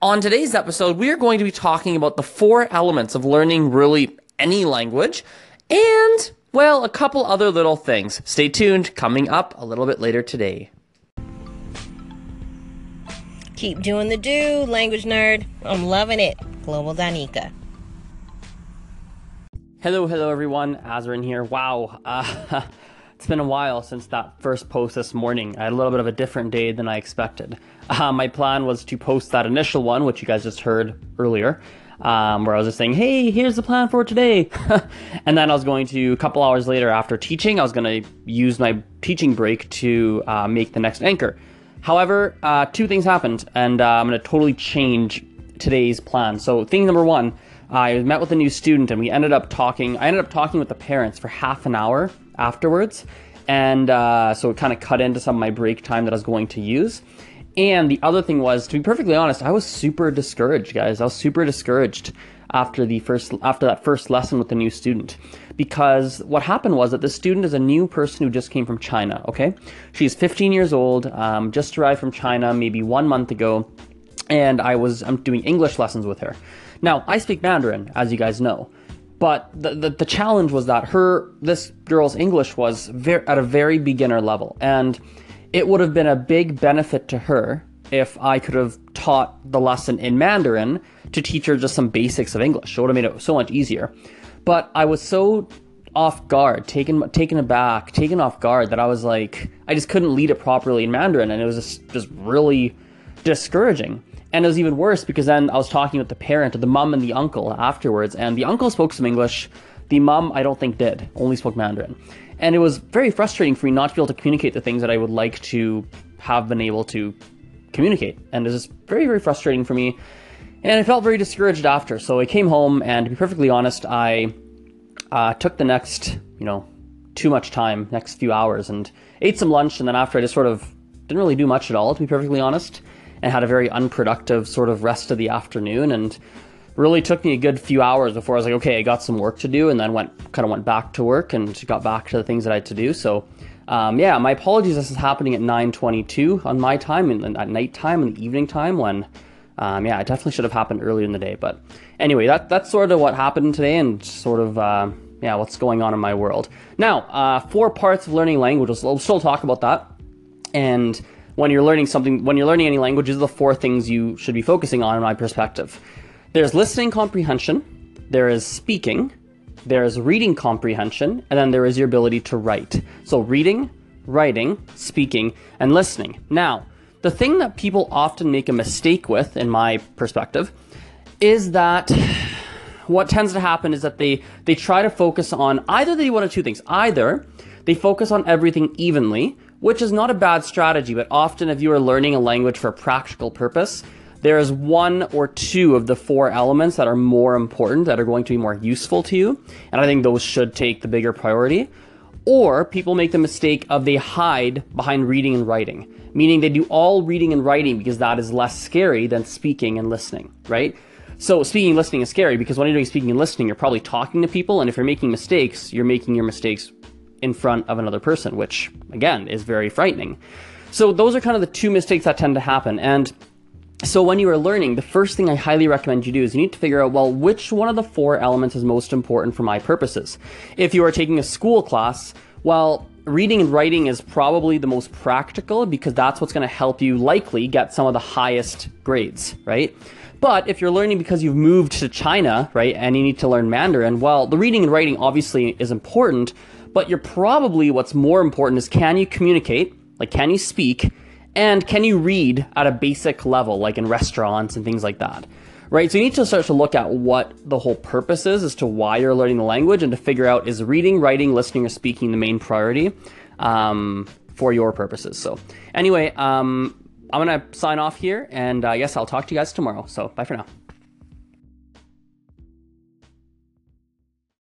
On today's episode, we are going to be talking about the four elements of learning really any language and, well, a couple other little things. Stay tuned, coming up a little bit later today. Keep doing the do, language nerd. I'm loving it. Global Danica. Hello, hello everyone. Azrin here. Wow. Uh, it's been a while since that first post this morning. I had a little bit of a different day than I expected. Uh, my plan was to post that initial one, which you guys just heard earlier, um, where I was just saying, hey, here's the plan for today. and then I was going to, a couple hours later after teaching, I was going to use my teaching break to uh, make the next anchor. However, uh, two things happened, and uh, I'm going to totally change today's plan. So, thing number one, I met with a new student, and we ended up talking. I ended up talking with the parents for half an hour afterwards, and uh, so it kind of cut into some of my break time that I was going to use. And the other thing was, to be perfectly honest, I was super discouraged, guys. I was super discouraged after the first after that first lesson with the new student because what happened was that the student is a new person who just came from China. Okay, she's 15 years old, um, just arrived from China maybe one month ago, and I was I'm doing English lessons with her. Now I speak Mandarin, as you guys know, but the, the, the challenge was that her this girl's English was very, at a very beginner level, and it would have been a big benefit to her if I could have taught the lesson in Mandarin to teach her just some basics of English. It would have made it so much easier. But I was so off guard, taken taken aback, taken off guard that I was like, I just couldn't lead it properly in Mandarin, and it was just, just really discouraging. And it was even worse because then I was talking with the parent, the mom and the uncle afterwards, and the uncle spoke some English. The mom, I don't think, did, only spoke Mandarin. And it was very frustrating for me not to be able to communicate the things that I would like to have been able to communicate. And it was very, very frustrating for me. And I felt very discouraged after. So I came home, and to be perfectly honest, I uh, took the next, you know, too much time, next few hours, and ate some lunch. And then after, I just sort of didn't really do much at all, to be perfectly honest and had a very unproductive sort of rest of the afternoon and really took me a good few hours before I was like, okay, I got some work to do, and then went kind of went back to work and got back to the things that I had to do. So, um, yeah, my apologies. This is happening at 9:22 on my time and at night time and the evening time when, um, yeah, it definitely should have happened earlier in the day. But anyway, that that's sort of what happened today and sort of. Uh, yeah, what's going on in my world. Now, uh, four parts of learning languages. We'll still talk about that. And when you're learning something, when you're learning any language, are the four things you should be focusing on in my perspective. There's listening comprehension, there is speaking, there is reading comprehension, and then there is your ability to write. So reading, writing, speaking, and listening. Now, the thing that people often make a mistake with, in my perspective, is that what tends to happen is that they they try to focus on either they one of two things. Either they focus on everything evenly, which is not a bad strategy, but often if you are learning a language for a practical purpose, there is one or two of the four elements that are more important, that are going to be more useful to you, and I think those should take the bigger priority. Or people make the mistake of they hide behind reading and writing, meaning they do all reading and writing because that is less scary than speaking and listening, right? So speaking and listening is scary because when you're doing speaking and listening, you're probably talking to people, and if you're making mistakes, you're making your mistakes in front of another person, which again is very frightening. So those are kind of the two mistakes that tend to happen. And so when you are learning, the first thing I highly recommend you do is you need to figure out, well, which one of the four elements is most important for my purposes. If you are taking a school class, well, reading and writing is probably the most practical because that's what's going to help you likely get some of the highest grades, right? But if you're learning because you've moved to China, right, and you need to learn Mandarin, well, the reading and writing obviously is important, but you're probably what's more important is can you communicate? Like, can you speak? And can you read at a basic level, like in restaurants and things like that? Right? So you need to start to look at what the whole purpose is as to why you're learning the language and to figure out is reading, writing, listening, or speaking the main priority um, for your purposes. So, anyway, um, I'm going to sign off here, and uh, yes, I'll talk to you guys tomorrow. So, bye for now.